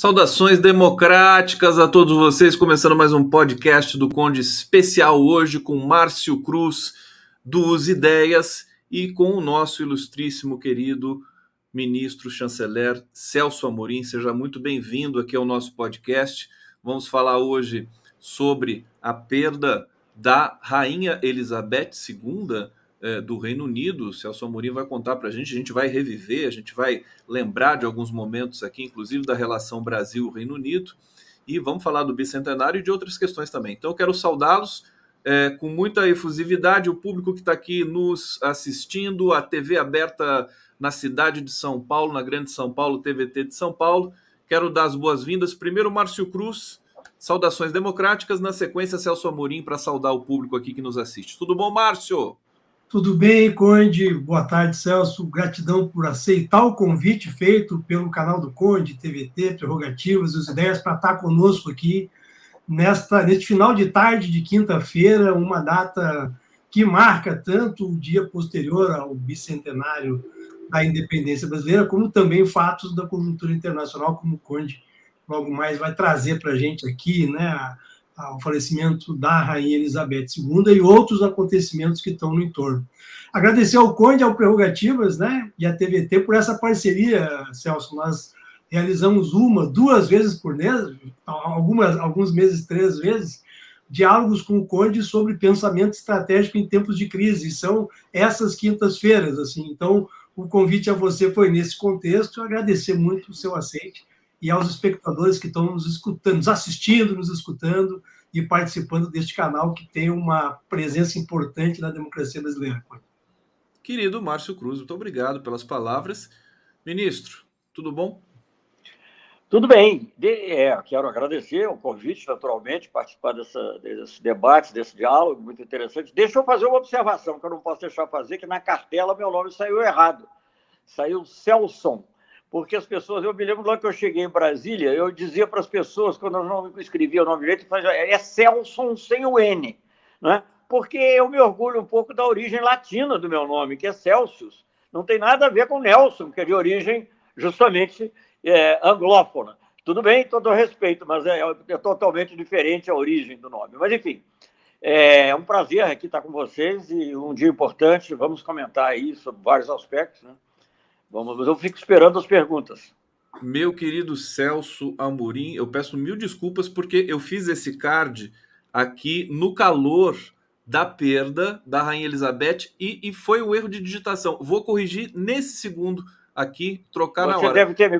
Saudações democráticas a todos vocês, começando mais um podcast do Conde especial hoje com Márcio Cruz dos Ideias e com o nosso ilustríssimo querido ministro chanceler Celso Amorim. Seja muito bem-vindo aqui ao nosso podcast. Vamos falar hoje sobre a perda da rainha Elizabeth II, é, do Reino Unido. O Celso Amorim vai contar para a gente, a gente vai reviver, a gente vai lembrar de alguns momentos aqui, inclusive da relação Brasil-Reino Unido, e vamos falar do bicentenário e de outras questões também. Então, eu quero saudá-los é, com muita efusividade, o público que está aqui nos assistindo, a TV aberta na cidade de São Paulo, na Grande São Paulo, TVT de São Paulo. Quero dar as boas-vindas. Primeiro, Márcio Cruz, saudações democráticas. Na sequência, Celso Amorim, para saudar o público aqui que nos assiste. Tudo bom, Márcio? Tudo bem, Conde? Boa tarde, Celso. Gratidão por aceitar o convite feito pelo canal do Conde, TVT, Prerrogativas e as Ideias, para estar conosco aqui nesta, neste final de tarde de quinta-feira, uma data que marca tanto o dia posterior ao bicentenário da independência brasileira, como também fatos da conjuntura internacional, como o Conde logo mais vai trazer para a gente aqui, né? Ao falecimento da Rainha Elizabeth II e outros acontecimentos que estão no entorno. Agradecer ao Conde, ao Prerrogativas né, e à TVT por essa parceria, Celso. Nós realizamos uma, duas vezes por mês, algumas, alguns meses, três vezes, diálogos com o Conde sobre pensamento estratégico em tempos de crise. São essas quintas-feiras, assim. Então, o convite a você foi nesse contexto. Agradecer muito o seu aceite e aos espectadores que estão nos escutando, nos assistindo, nos escutando e participando deste canal que tem uma presença importante na democracia brasileira. Querido Márcio Cruz, muito obrigado pelas palavras. Ministro, tudo bom? Tudo bem. De, é, quero agradecer o convite, naturalmente, participar dessa, desse debate, desse diálogo muito interessante. Deixa eu fazer uma observação que eu não posso deixar de fazer, que na cartela meu nome saiu errado. Saiu Celson porque as pessoas, eu me lembro logo que eu cheguei em Brasília, eu dizia para as pessoas, quando eu não escrevia o nome direito, é Celson sem o N, né? porque eu me orgulho um pouco da origem latina do meu nome, que é Celsius. Não tem nada a ver com Nelson, que é de origem justamente é, anglófona. Tudo bem, todo respeito, mas é, é, totalmente diferente a origem do nome. Mas, enfim, é um prazer aqui estar com vocês e um dia importante. Vamos comentar aí sobre vários aspectos, né? Vamos, eu fico esperando as perguntas. Meu querido Celso Amorim, eu peço mil desculpas porque eu fiz esse card aqui no calor da perda da Rainha Elizabeth e, e foi o um erro de digitação. Vou corrigir nesse segundo aqui, trocar Você na hora. Você deve ter me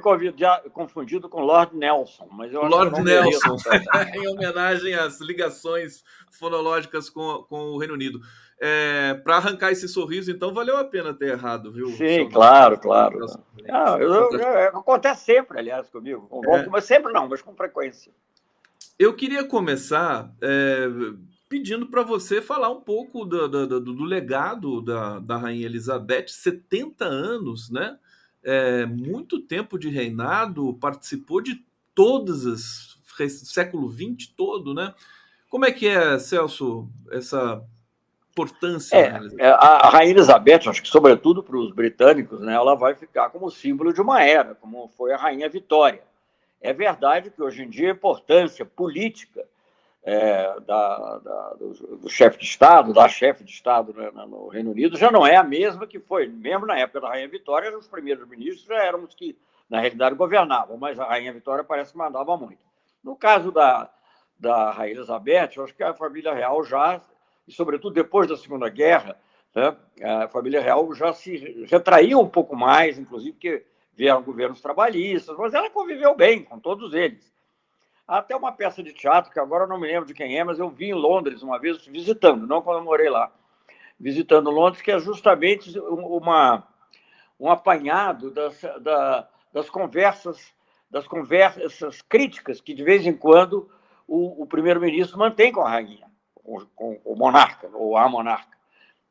confundido com Lord Nelson, mas eu Lord Nelson, em homenagem às ligações fonológicas com, com o Reino Unido. É, para arrancar esse sorriso, então valeu a pena ter errado, viu? Sim, claro, claro. Ah, eu, eu, eu, acontece sempre, aliás, comigo. É. Mas sempre não, mas com frequência. Eu queria começar é, pedindo para você falar um pouco do, do, do, legado da, da Rainha Elizabeth, 70 anos, né? É, muito tempo de reinado, participou de todas as século XX todo, né? Como é que é, Celso, essa importância. É, é, a Rainha Elizabeth, acho que sobretudo para os britânicos, né, ela vai ficar como símbolo de uma era, como foi a Rainha Vitória. É verdade que hoje em dia a importância política é, da, da, do, do chefe de Estado, da chefe de Estado né, no Reino Unido, já não é a mesma que foi. Mesmo na época da Rainha Vitória, os primeiros ministros já eram os que, na realidade, governavam, mas a Rainha Vitória parece que mandava muito. No caso da, da Rainha Elizabeth, eu acho que a família real já e, sobretudo, depois da Segunda Guerra, né, a família real já se retraiu um pouco mais, inclusive porque vieram governos trabalhistas, mas ela conviveu bem com todos eles. Até uma peça de teatro, que agora eu não me lembro de quem é, mas eu vi em Londres uma vez visitando, não quando eu morei lá, visitando Londres, que é justamente uma, um apanhado das, da, das conversas, das conversas críticas que, de vez em quando, o, o primeiro-ministro mantém com a rainha com, com o monarca, ou a monarca.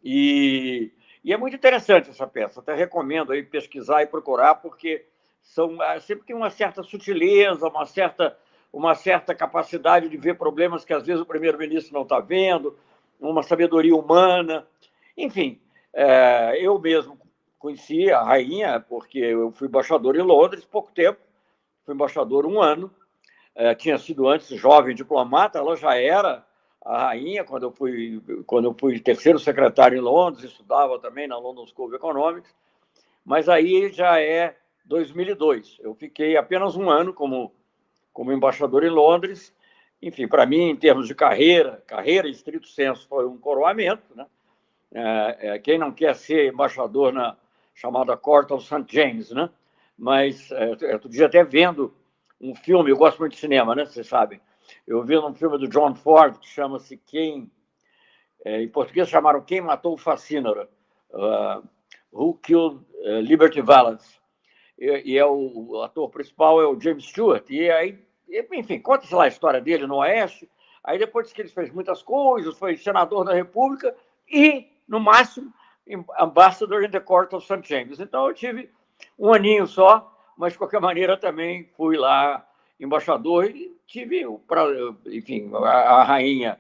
E, e, é muito interessante essa peça, até recomendo aí pesquisar e procurar, porque são, ah, sempre tem uma certa sutileza, uma certa, uma certa capacidade de ver problemas que às vezes o primeiro-ministro não está vendo, uma sabedoria humana. Enfim, é, eu mesmo conheci a rainha, porque eu fui embaixador em Londres pouco tempo, fui embaixador um ano, é, tinha sido antes jovem diplomata, ela já era a rainha quando eu fui quando eu fui terceiro secretário em Londres, estudava também na London School of Economics, mas aí já é 2002. Eu fiquei apenas um ano como como embaixador em Londres. Enfim, para mim, em termos de carreira, carreira em estrito senso, foi um coroamento, né? É, é, quem não quer ser embaixador na chamada Court of St. James, né? Mas é, outro dia até vendo um filme, eu gosto muito de cinema, né? Vocês sabem. Eu vi um filme do John Ford que chama-se Quem, é, em português chamaram Quem Matou o Fascínora, uh, Who Killed uh, Liberty Valance. E, e, é o, o, ator principal é o James Stewart. E aí, enfim, conta-se lá a história dele no Oeste. Aí depois que ele fez muitas coisas, foi senador da República e, no máximo, ambassador in the Court of St. James. Então eu tive um aninho só mas de qualquer maneira também fui lá embaixador e tive, enfim, a, a rainha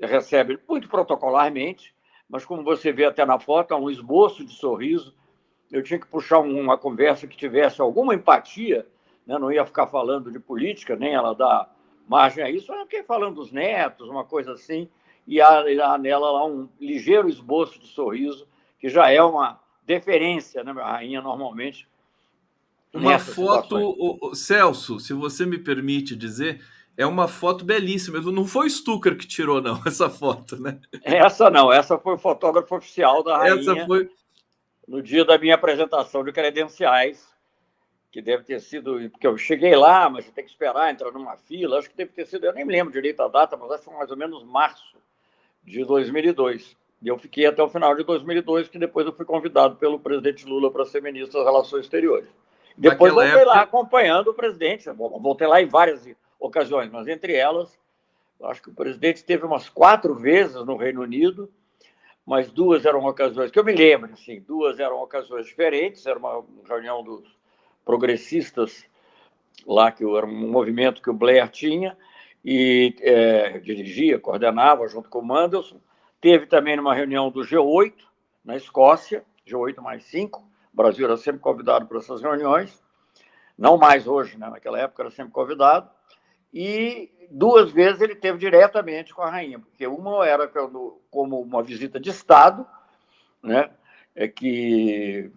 recebe muito protocolarmente, mas como você vê até na foto, há um esboço de sorriso. Eu tinha que puxar uma conversa que tivesse alguma empatia, né? não ia ficar falando de política, nem ela dá margem a isso, eu fiquei falando dos netos, uma coisa assim, e há, há nela lá um ligeiro esboço de sorriso, que já é uma deferência, né, a rainha normalmente uma foto, o, o, Celso, se você me permite dizer, é uma foto belíssima. Não foi o Stucker que tirou, não, essa foto, né? Essa não, essa foi o fotógrafo oficial da rainha. Essa foi... No dia da minha apresentação de credenciais, que deve ter sido... Porque eu cheguei lá, mas tem que esperar, entrar numa fila. Acho que deve ter sido... Eu nem me lembro direito a data, mas acho que foi mais ou menos março de 2002. E eu fiquei até o final de 2002, que depois eu fui convidado pelo presidente Lula para ser ministro das Relações Exteriores. Depois voltei época... lá acompanhando o presidente. Voltei lá em várias ocasiões, mas entre elas, acho que o presidente esteve umas quatro vezes no Reino Unido, mas duas eram ocasiões que eu me lembro, assim, duas eram ocasiões diferentes. Era uma reunião dos progressistas lá, que era um movimento que o Blair tinha e é, dirigia, coordenava junto com o Mandelson. Teve também uma reunião do G8 na Escócia, G8 mais 5, o Brasil era sempre convidado para essas reuniões, não mais hoje, né? naquela época era sempre convidado, e duas vezes ele teve diretamente com a rainha, porque uma era como uma visita de Estado, né? é que,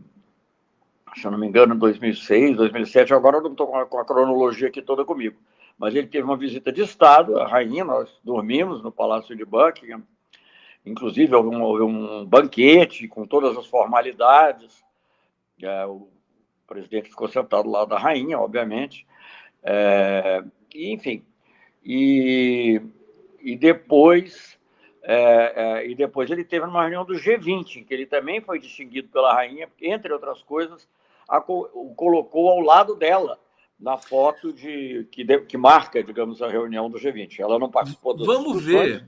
se eu não me engano, em 2006, 2007, agora eu não estou com a cronologia aqui toda comigo, mas ele teve uma visita de Estado, a rainha, nós dormimos no Palácio de Buckingham, inclusive houve um, um banquete com todas as formalidades, é, o presidente ficou sentado lá da rainha, obviamente. É, enfim, e, e depois é, é, e depois ele teve uma reunião do G20, em que ele também foi distinguido pela rainha, entre outras coisas, a, o colocou ao lado dela na foto de que, que marca, digamos, a reunião do G20. Ela não participou das Vamos ver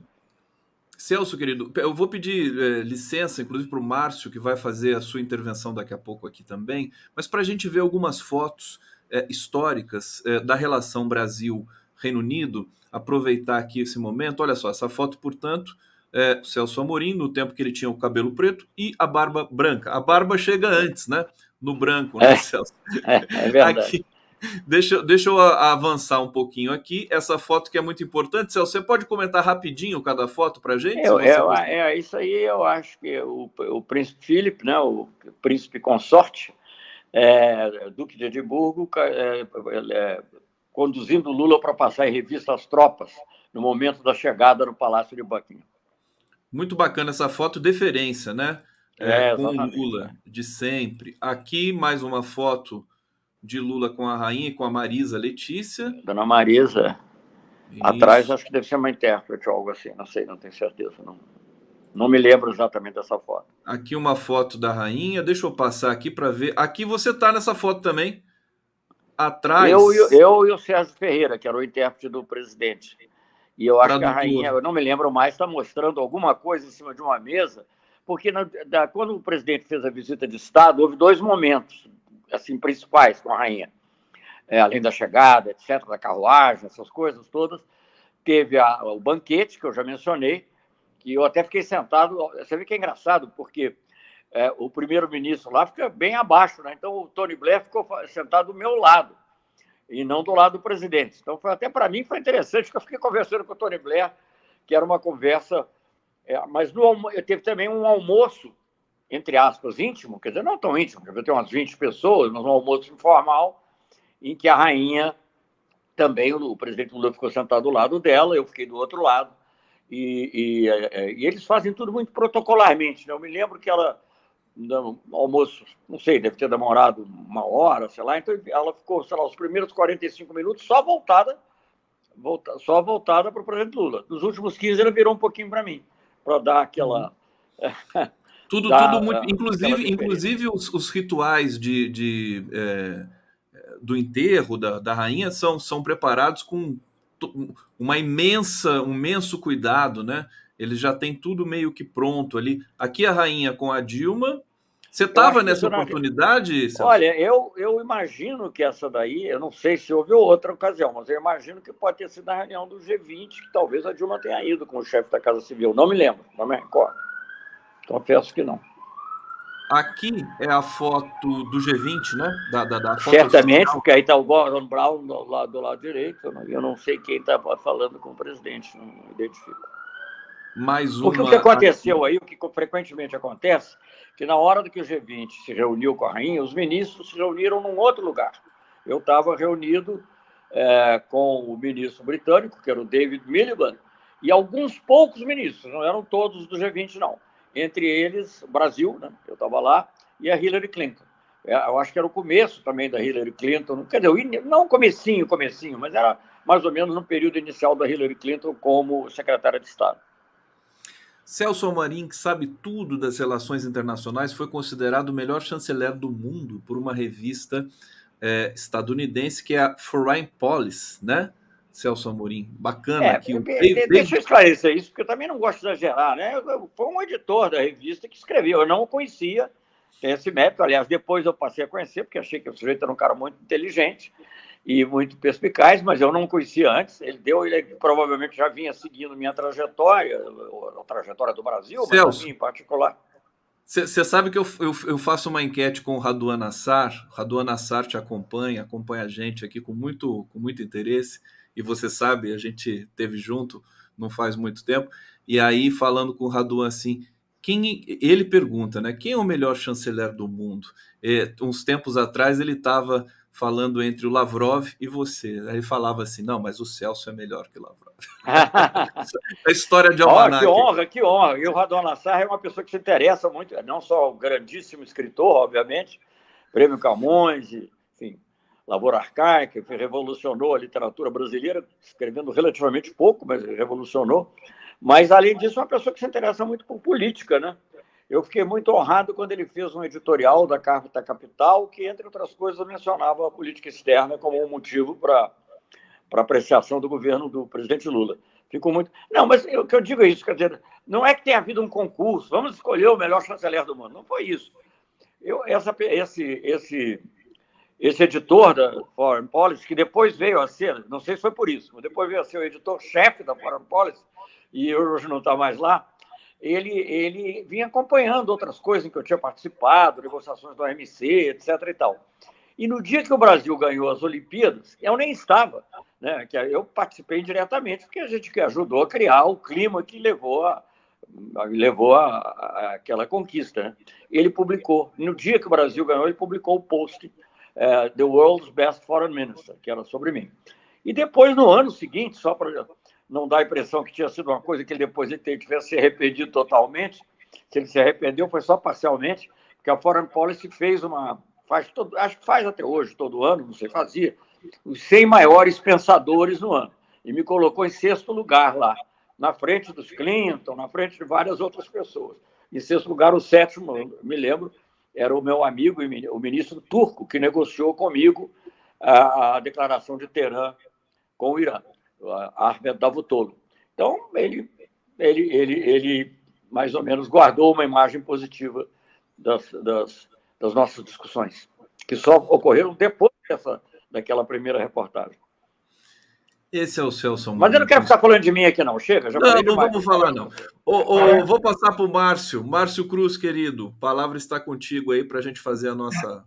Celso, querido, eu vou pedir é, licença, inclusive, para o Márcio, que vai fazer a sua intervenção daqui a pouco aqui também, mas para a gente ver algumas fotos é, históricas é, da relação Brasil-Reino Unido, aproveitar aqui esse momento. Olha só, essa foto, portanto, é Celso Amorim, no tempo que ele tinha o cabelo preto e a barba branca. A barba chega antes, né? No branco, né, Celso? É, é verdade. Aqui, Deixa, deixa eu avançar um pouquinho aqui. Essa foto que é muito importante, Celso, você pode comentar rapidinho cada foto para a gente? É, é, isso aí eu acho que o, o príncipe Philip, né, o príncipe consorte, é, Duque de Edimburgo, é, é, conduzindo Lula para passar em revista as tropas no momento da chegada no Palácio de Buckingham. Muito bacana essa foto, deferência, né? É, com o Lula, de sempre. Aqui mais uma foto de Lula com a rainha e com a Marisa Letícia. Dona Marisa. Isso. Atrás acho que deve ser uma intérprete ou algo assim, não sei, não tenho certeza. Não, não me lembro exatamente dessa foto. Aqui uma foto da rainha, deixa eu passar aqui para ver. Aqui você está nessa foto também. Atrás. Eu, eu, eu, e o Sérgio Ferreira, que era o intérprete do presidente. E eu acho que a rainha, eu não me lembro mais, está mostrando alguma coisa em cima de uma mesa, porque na, da, quando o presidente fez a visita de Estado, houve dois momentos assim principais com a rainha, é, além da chegada, etc., da carruagem, essas coisas todas. Teve a, o banquete, que eu já mencionei, que eu até fiquei sentado. Você vê que é engraçado, porque é, o primeiro-ministro lá fica bem abaixo, né? Então o Tony Blair ficou sentado do meu lado. e não do lado do presidente. Então, foi, até para mim foi interessante, porque eu fiquei conversando com o Tony Blair, que era uma conversa. É, mas no, teve também um almoço, entre aspas, íntimo, quer dizer, não tão íntimo, deve ter umas 20 pessoas, mas um almoço informal, em que a rainha também, o, presidente Lula ficou sentado do lado dela, eu fiquei do outro lado. E, e, é, é, e, eles fazem tudo muito protocolarmente. Né? Eu me lembro que ela, no almoço, não sei, deve ter demorado uma hora, sei lá, então ela ficou, sei lá, os primeiros 45 minutos só voltada, volta, só voltada para o presidente Lula. Nos últimos 15 ela virou um pouquinho para mim, para dar aquela. Tudo, tudo muito. Inclusive, inclusive os, os rituais de, de é, do enterro da, da rainha são, são preparados com uma imensa, um imenso cuidado, né? Eles já têm tudo meio que pronto ali. Aqui a rainha com a Dilma. Você estava nessa oportunidade? Celso? Olha, eu, eu imagino que essa daí, eu não sei se houve outra ocasião, mas eu imagino que pode ter sido a reunião do G20, que talvez a Dilma tenha ido com o chefe da Casa Civil. Não me lembro, não me recordo. Confesso que não. Aqui é a foto do G20, né? Da, da, da Certamente, porque aí está o Gordon Brown do lado, do lado direito. Eu não sei quem está falando com o presidente, não identifico. Mais uma... Porque o que aconteceu aí, o que frequentemente acontece, que na hora que o G20 se reuniu com a rainha, os ministros se reuniram num outro lugar. Eu estava reunido é, com o ministro britânico, que era o David Miliband, e alguns poucos ministros, não eram todos do G20, não entre eles Brasil, né? eu estava lá, e a Hillary Clinton. É, eu acho que era o começo também da Hillary Clinton, quer dizer, não comecinho, comecinho, mas era mais ou menos no período inicial da Hillary Clinton como secretária de Estado. Celso Almarim, que sabe tudo das relações internacionais, foi considerado o melhor chanceler do mundo por uma revista é, estadunidense que é a Foreign Policy, né? Celso Amorim. Bacana é, aqui. Deixa, deixa eu esclarecer isso, porque eu também não gosto de exagerar, né? Foi um editor da revista que escreveu, eu não o conhecia, esse método. Aliás, depois eu passei a conhecer, porque achei que o sujeito era um cara muito inteligente e muito perspicaz, mas eu não conhecia antes. Ele deu, ele provavelmente já vinha seguindo minha trajetória, a trajetória do Brasil, Celso, mas em particular. Você sabe que eu, eu, eu, faço uma enquete com o Raduan Nassar. O Raduan Nassar te acompanha, acompanha a gente aqui com muito, com muito interesse e você sabe, a gente teve junto não faz muito tempo, e aí falando com o Raduan assim, quem ele pergunta, né? Quem é o melhor chanceler do mundo? É, uns tempos atrás ele estava falando entre o Lavrov e você. Aí ele falava assim: não, mas o Celso é melhor que o Lavrov. a história de Almanac. Oh, que honra, que honra. E o Raduan Nassar é uma pessoa que se interessa muito, não só o grandíssimo escritor, obviamente, Prêmio Camões, enfim, Lavoura Arcaica, que revolucionou a literatura brasileira, escrevendo relativamente pouco, mas revolucionou. Mas, além disso, é uma pessoa que se interessa muito por política, né? Eu fiquei muito honrado quando ele fez um editorial da Carta Capital, que, entre outras coisas, mencionava a política externa como um motivo para apreciação do governo do presidente Lula. Fico muito. Não, mas o que eu digo é isso, quer dizer, não é que tenha havido um concurso, vamos escolher o melhor chanceler do mundo. Não foi isso. Eu, essa, esse, esse esse editor da Foreign Policy, que depois veio a ser, não sei se foi por isso, mas depois veio a ser o editor-chefe da Foreign Policy, e hoje não está mais lá, ele, ele vinha acompanhando outras coisas em que eu tinha participado, negociações do OMC, etc. e tal. E no dia que o Brasil ganhou as Olimpíadas, eu nem estava, né? Que eu participei diretamente, porque a gente que ajudou a criar o clima que levou a, levou a, a, aquela conquista. Né? Ele publicou, no dia que o Brasil ganhou, ele publicou o post é, The World's Best Foreign Minister, que era sobre mim. E depois, no ano seguinte, só para não dar a impressão que tinha sido uma coisa que ele depois ele tivesse se arrependido totalmente, se ele se arrependeu foi só parcialmente, porque a Foreign Policy fez uma, faz todo, acho que faz até hoje, todo ano, não sei, fazia, os 100 maiores pensadores no ano, e me colocou em sexto lugar lá, na frente dos Clinton, na frente de várias outras pessoas. Em sexto lugar, o sétimo, me lembro, era o meu amigo, o ministro turco, que negociou comigo a, a declaração de Teherã com o Irã, Ahmed Davutoglu. Então, ele, ele, ele, ele mais ou menos guardou uma imagem positiva das, das, das nossas discussões, que só ocorreram depois dessa, daquela primeira reportagem. Esse é o Celso Mas eu não quero ficar falando de mim aqui, não. Chega, já Não, não vamos falar, não. O, o, vou passar para o Márcio. Márcio Cruz, querido, a palavra está contigo aí para a gente fazer a nossa.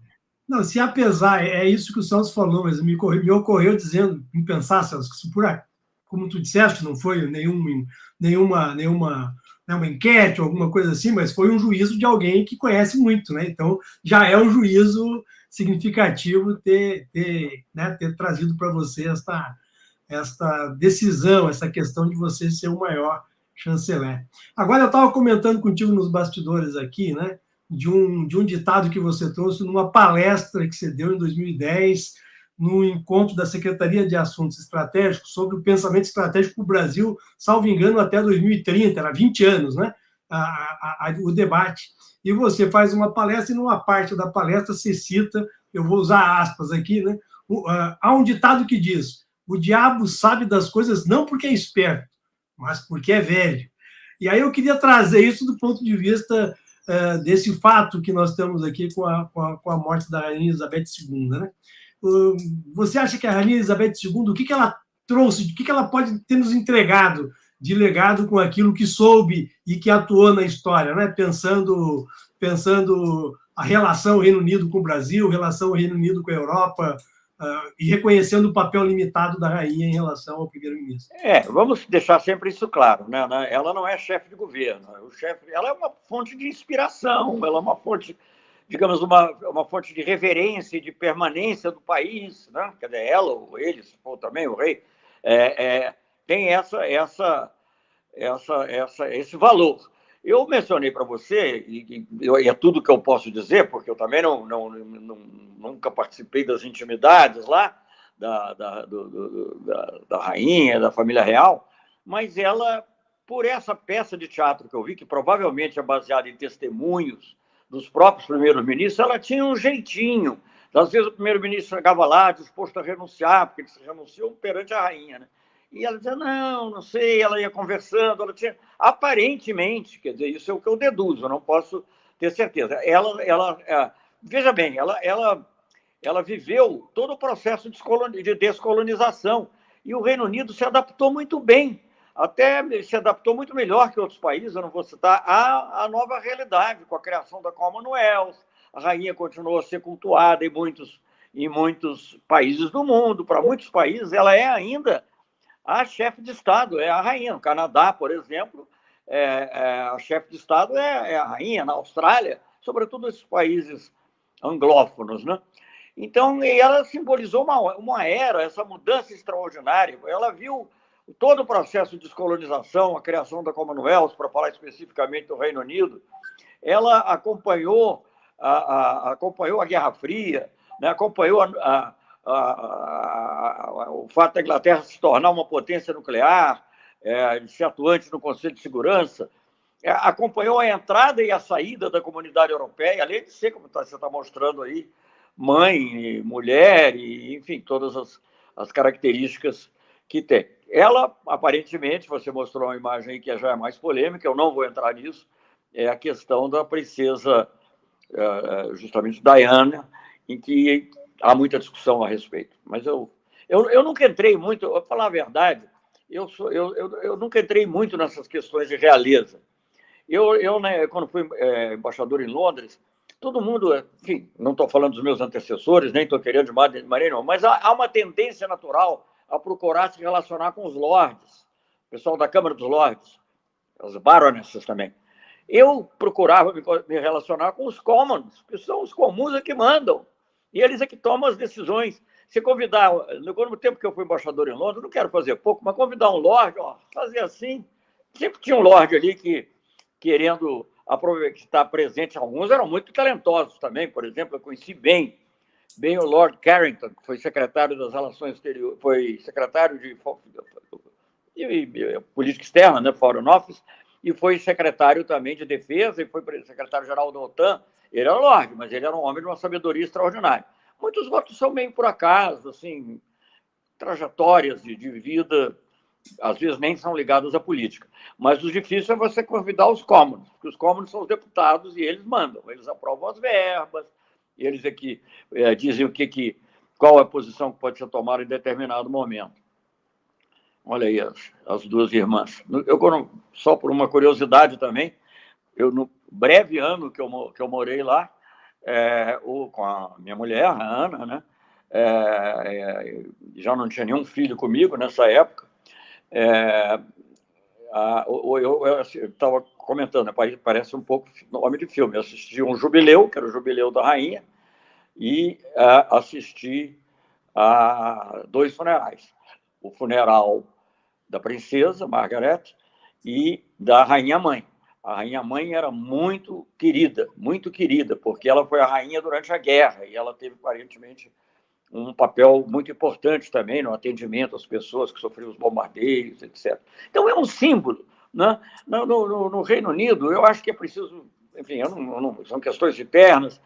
Não, se apesar, é isso que o Celso falou, mas me, me ocorreu dizendo, me pensar, Celso, que se por como tu disseste, não foi nenhum, nenhuma, nenhuma né, uma enquete ou alguma coisa assim, mas foi um juízo de alguém que conhece muito, né? Então já é um juízo significativo ter, ter, né, ter trazido para você esta, esta decisão, essa questão de você ser o maior chanceler. Agora eu estava comentando contigo nos bastidores aqui, né? De um, de um ditado que você trouxe numa palestra que você deu em 2010 no encontro da Secretaria de Assuntos Estratégicos sobre o pensamento estratégico do Brasil, salvo engano, até 2030, era 20 anos, né? A, a, a, o debate. E você faz uma palestra, e numa parte da palestra se cita, eu vou usar aspas aqui, né? O, uh, há um ditado que diz: o diabo sabe das coisas não porque é esperto, mas porque é velho. E aí eu queria trazer isso do ponto de vista uh, desse fato que nós temos aqui com a, com a, com a morte da Rainha Elizabeth II, né? você acha que a Rainha Elizabeth II, o que, que ela trouxe, o que, que ela pode ter nos entregado de legado com aquilo que soube e que atuou na história, né? pensando, pensando a relação Reino Unido com o Brasil, relação Reino Unido com a Europa, uh, e reconhecendo o papel limitado da rainha em relação ao primeiro-ministro. É, vamos deixar sempre isso claro, né? Ela não é chefe de governo, o chefe, ela é uma fonte de inspiração, ela é uma fonte digamos, uma, uma fonte de reverência e de permanência do país, né? quer dizer, ela ou ele, se for também o rei, é, é, tem essa, essa, essa, essa, esse valor. Eu mencionei para você, e, e, é tudo que eu posso dizer, porque eu também não, não, não nunca participei das intimidades lá, da, da, do, do, da, da rainha, da família real, mas ela, por essa peça de teatro que eu vi, que provavelmente é baseada em testemunhos dos próprios primeiros-ministros, ela tinha um jeitinho. Às vezes o primeiro-ministro chegava lá disposto a renunciar, porque ele se renunciou perante a rainha. Né? E ela dizia, não, não sei, ela ia conversando, ela tinha... Aparentemente, quer dizer, isso é o que eu deduzo, eu não posso ter certeza. Ela, ela, é... veja bem, ela, ela, ela viveu todo o processo de descolonização e o Reino Unido se adaptou muito bem até se adaptou muito melhor que outros países, eu não vou citar, à, à nova realidade, com a criação da Commonwealth. A rainha continuou a ser cultuada em muitos, em muitos países do mundo. Para muitos países, ela é ainda a chefe de Estado, é a rainha. No Canadá, por exemplo, é, é, a chefe de Estado é, é, a rainha. Na Austrália, sobretudo esses países anglófonos, né? Então, ela simbolizou uma, uma era, essa mudança extraordinária. Ela viu todo o processo de descolonização, a criação da Commonwealth, para falar especificamente do Reino Unido, ela acompanhou a, a acompanhou a Guerra Fria, né? acompanhou a, a, o fato da Inglaterra se tornar uma potência nuclear, é, de ser atuante no Conselho de Segurança, é, acompanhou a entrada e a saída da comunidade europeia, além de ser, como tá, você está mostrando aí, mãe, mulher, e, enfim, todas as, as características que tem. Ela, aparentemente, você mostrou uma imagem que já é mais polêmica, eu não vou entrar nisso, é a questão da princesa, eh, justamente Diana, em que há muita discussão a respeito. Mas eu, eu, eu nunca entrei muito, vou falar a verdade, eu, sou, eu, eu, eu nunca entrei muito nessas questões de realeza. Eu, eu né, quando fui é, embaixador em Londres, todo mundo, enfim, não estou falando dos meus antecessores, nem estou querendo de nenhuma, mas há, há uma tendência natural a procurar se relacionar com os lords, o pessoal da Câmara dos Lords, os baronesses também. Eu procurava me relacionar com os commons, que são os comuns é que mandam, e eles é que tomam as decisões. Se convidar, no tempo que eu fui embaixador em Londres, não quero fazer pouco, mas convidar um lord, ó, fazer assim. Sempre tinha um lord ali que, querendo estar presente, alguns eram muito talentosos também, por exemplo, eu conheci bem bem o Lord Carrington, que foi secretário das Relações Exteriores, foi secretário de, de, de política externa, né, Foreign Office, e foi secretário também de defesa e foi secretário-geral da OTAN. Ele era Lorde, mas ele era um homem de uma sabedoria extraordinária. Muitos votos são meio por acaso, assim, trajetórias de, de vida, às vezes nem são ligadas à política. Mas o difícil é você convidar os comuns, porque os comuns são os deputados e eles mandam, eles aprovam as verbas, eles aqui é, dizem o que, que, qual é a posição que pode ser tomada em determinado momento. Olha aí as, as duas irmãs. Eu, só por uma curiosidade também, eu no breve ano que eu, que eu morei lá, é, o, com a minha mulher, a Ana, né? É, é, já não tinha nenhum filho comigo nessa época. É, a, eu estava comentando, né, parece um pouco nome de filme. Eu assisti um jubileu, que era o jubileu da rainha, e uh, assisti a dois funerais. O funeral da princesa Margaret e da rainha mãe. A rainha mãe era muito querida, muito querida, porque ela foi a rainha durante a guerra e ela teve aparentemente um papel muito importante também no atendimento às pessoas que sofriam os bombardeios, etc. Então é um símbolo. Né? No, no, no Reino Unido, eu acho que é preciso, enfim, não, não, são questões internas.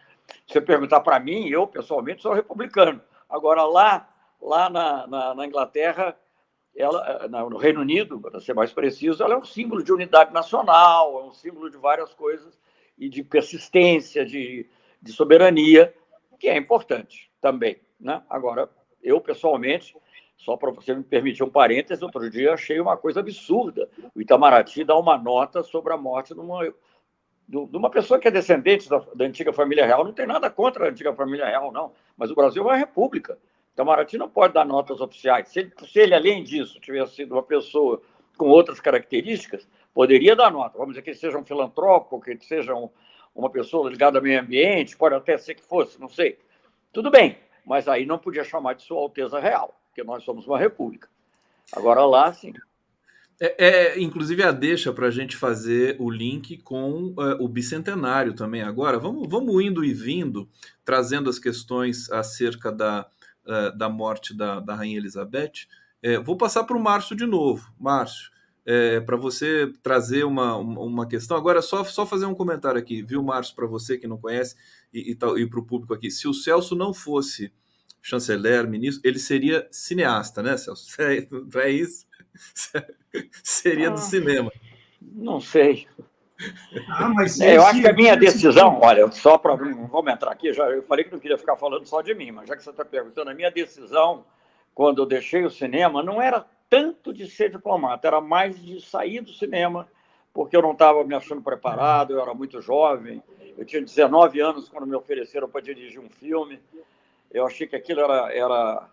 Se você perguntar para mim, eu pessoalmente sou republicano. Agora lá, lá na, na, na Inglaterra, ela, no Reino Unido, para ser mais preciso, ela é um símbolo de unidade nacional, é um símbolo de várias coisas e de persistência, de, de soberania, que é importante também. Né? Agora, eu pessoalmente, só para você me permitir um parênteses, outro dia achei uma coisa absurda. O Itamaraty dá uma nota sobre a morte de uma, de uma pessoa que é descendente da, da antiga família real. Não tem nada contra a antiga família real, não. Mas o Brasil é uma república. Itamaraty não pode dar notas oficiais. Se ele, se ele, além disso, tivesse sido uma pessoa com outras características, poderia dar nota. Vamos dizer que ele seja um filantropo, que ele seja um, uma pessoa ligada ao meio ambiente, pode até ser que fosse, não sei. Tudo bem, mas aí não podia chamar de Sua Alteza Real, porque nós somos uma república. Agora lá, sim. É, é inclusive a deixa para a gente fazer o link com uh, o bicentenário também agora. Vamos, vamos indo e vindo, trazendo as questões acerca da, uh, da morte da, da Rainha Elizabeth. É, vou passar para o Márcio de novo. Márcio, é, para você trazer uma, uma questão. Agora, só, só fazer um comentário aqui, viu, Márcio, para você que não conhece e, e, e para o público aqui. Se o Celso não fosse chanceler, ministro, ele seria cineasta, né, Celso? Não é isso? seria ah, do cinema. Não sei. Ah, mas é, eu acho que a minha decisão, olha, só para. Vamos entrar aqui, já, eu falei que não queria ficar falando só de mim, mas já que você está perguntando, a minha decisão, quando eu deixei o cinema, não era tanto de ser diplomata, era mais de sair do cinema, porque eu não estava me achando preparado, eu era muito jovem, eu tinha 19 anos quando me ofereceram para dirigir um filme, eu achei que aquilo era, era,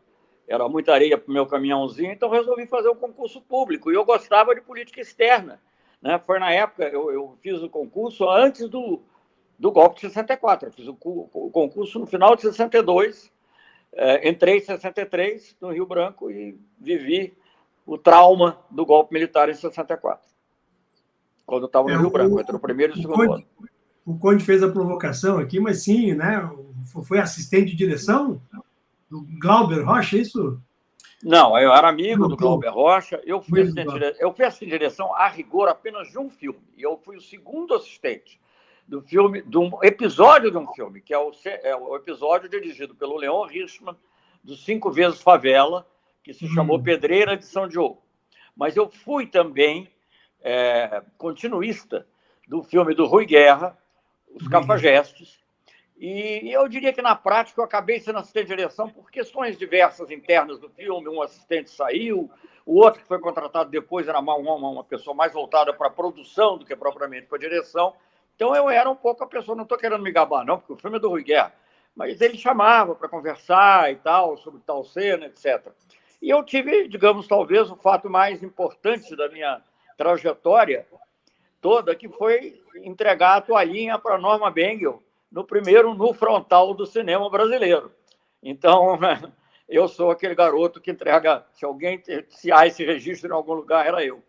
era muita areia para o meu caminhãozinho, então resolvi fazer um concurso público, e eu gostava de política externa. Né? Foi na época, eu, eu fiz o concurso antes do, do golpe de 64, eu fiz o, o concurso no final de 62, é, entrei em 63 no Rio Branco e vivi o trauma do golpe militar em 64, quando eu estava no é, Rio o, Branco, entre o primeiro e o segundo ano. O Conde fez a provocação aqui, mas sim, né? Foi assistente de direção do Glauber Rocha, é isso? Não, eu era amigo do Glauber Rocha. Eu fui, assistente, eu fui assistente de direção a rigor apenas de um filme. E eu fui o segundo assistente do filme, de um episódio de um filme, que é o, é o episódio dirigido pelo Leon Richman, dos Cinco Vezes Favela, que se chamou hum. Pedreira de São Diogo. Mas eu fui também é, continuista do filme do Rui Guerra, Os Cafajestes, e eu diria que na prática eu acabei sendo assistente de direção por questões diversas internas do filme. Um assistente saiu, o outro que foi contratado depois era uma, uma, uma pessoa mais voltada para a produção do que propriamente para a direção. Então eu era um pouco a pessoa, não estou querendo me gabar, não, porque o filme é do Rui Guerra, mas ele chamava para conversar e tal, sobre tal cena, etc. E eu tive, digamos, talvez o fato mais importante da minha trajetória toda, que foi entregar a toalhinha para Norma Bengel no primeiro no frontal do cinema brasileiro. Então, eu sou aquele garoto que entrega, se alguém se há esse registro em algum lugar, era eu.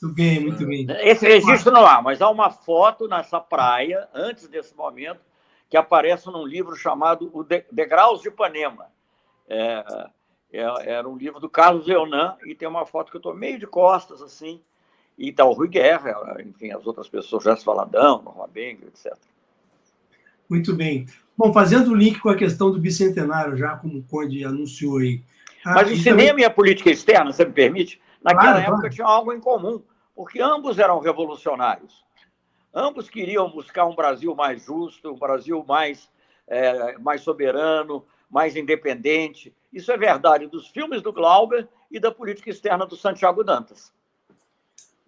Muito bem, muito bem. Esse registro não há, mas há uma foto nessa praia, antes desse momento, que aparece num livro chamado O Degraus de Ipanema. É, é, era um livro do Carlos Leonan e tem uma foto que eu estou meio de costas, assim, e está o Rui Guerra, enfim, as outras pessoas, Jéssica Valadão, Norma Beng, etc. Muito bem. Bom, fazendo o link com a questão do bicentenário, já como o Conde anunciou aí. Ah, Mas o cinema também... e a política externa, você me permite? Naquela claro, época claro. tinham algo em comum, porque ambos eram revolucionários. Ambos queriam buscar um Brasil mais justo, um Brasil mais, é, mais soberano, mais independente. Isso é verdade dos filmes do Glauber e da política externa do Santiago Dantas.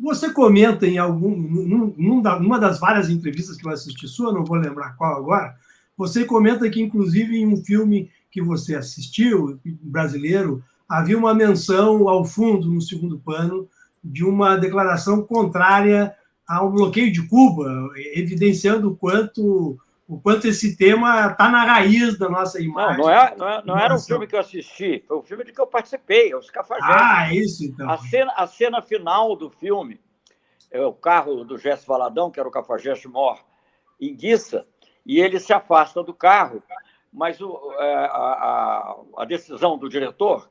Você comenta em algum, num, numa das várias entrevistas que eu assisti sua, não vou lembrar qual agora, Você comenta que, inclusive, em um filme que você assistiu, brasileiro, havia uma menção ao fundo, no segundo plano, de uma declaração contrária ao bloqueio de Cuba, evidenciando o quanto, o quanto esse tema está na raiz da nossa imagem. Não, não, é, não, é, não era um filme que eu assisti, foi um filme de que eu participei, Os Cafajestes. Ah, isso então. A cena, a cena final do filme, é o carro do Gesso Valadão, que era o Cafajeste Mor, em Guiça, e ele se afasta do carro, mas o, é, a, a, a decisão do diretor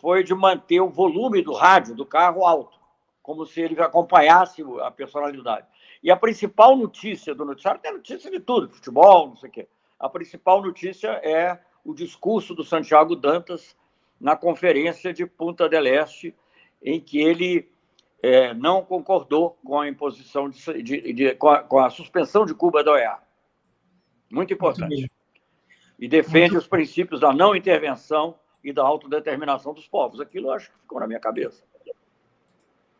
foi de manter o volume do rádio do carro alto, como se ele acompanhasse a personalidade. E a principal notícia do noticiário, tem notícia de tudo, futebol, não sei o quê. A principal notícia é o discurso do Santiago Dantas na conferência de Punta del Este, em que ele é, não concordou com a imposição de, de, de com, a, com, a, suspensão de Cuba da OEA. Muito importante. Muito e defende Muito... os princípios da não intervenção e da autodeterminação dos povos. Aquilo eu acho que ficou na minha cabeça.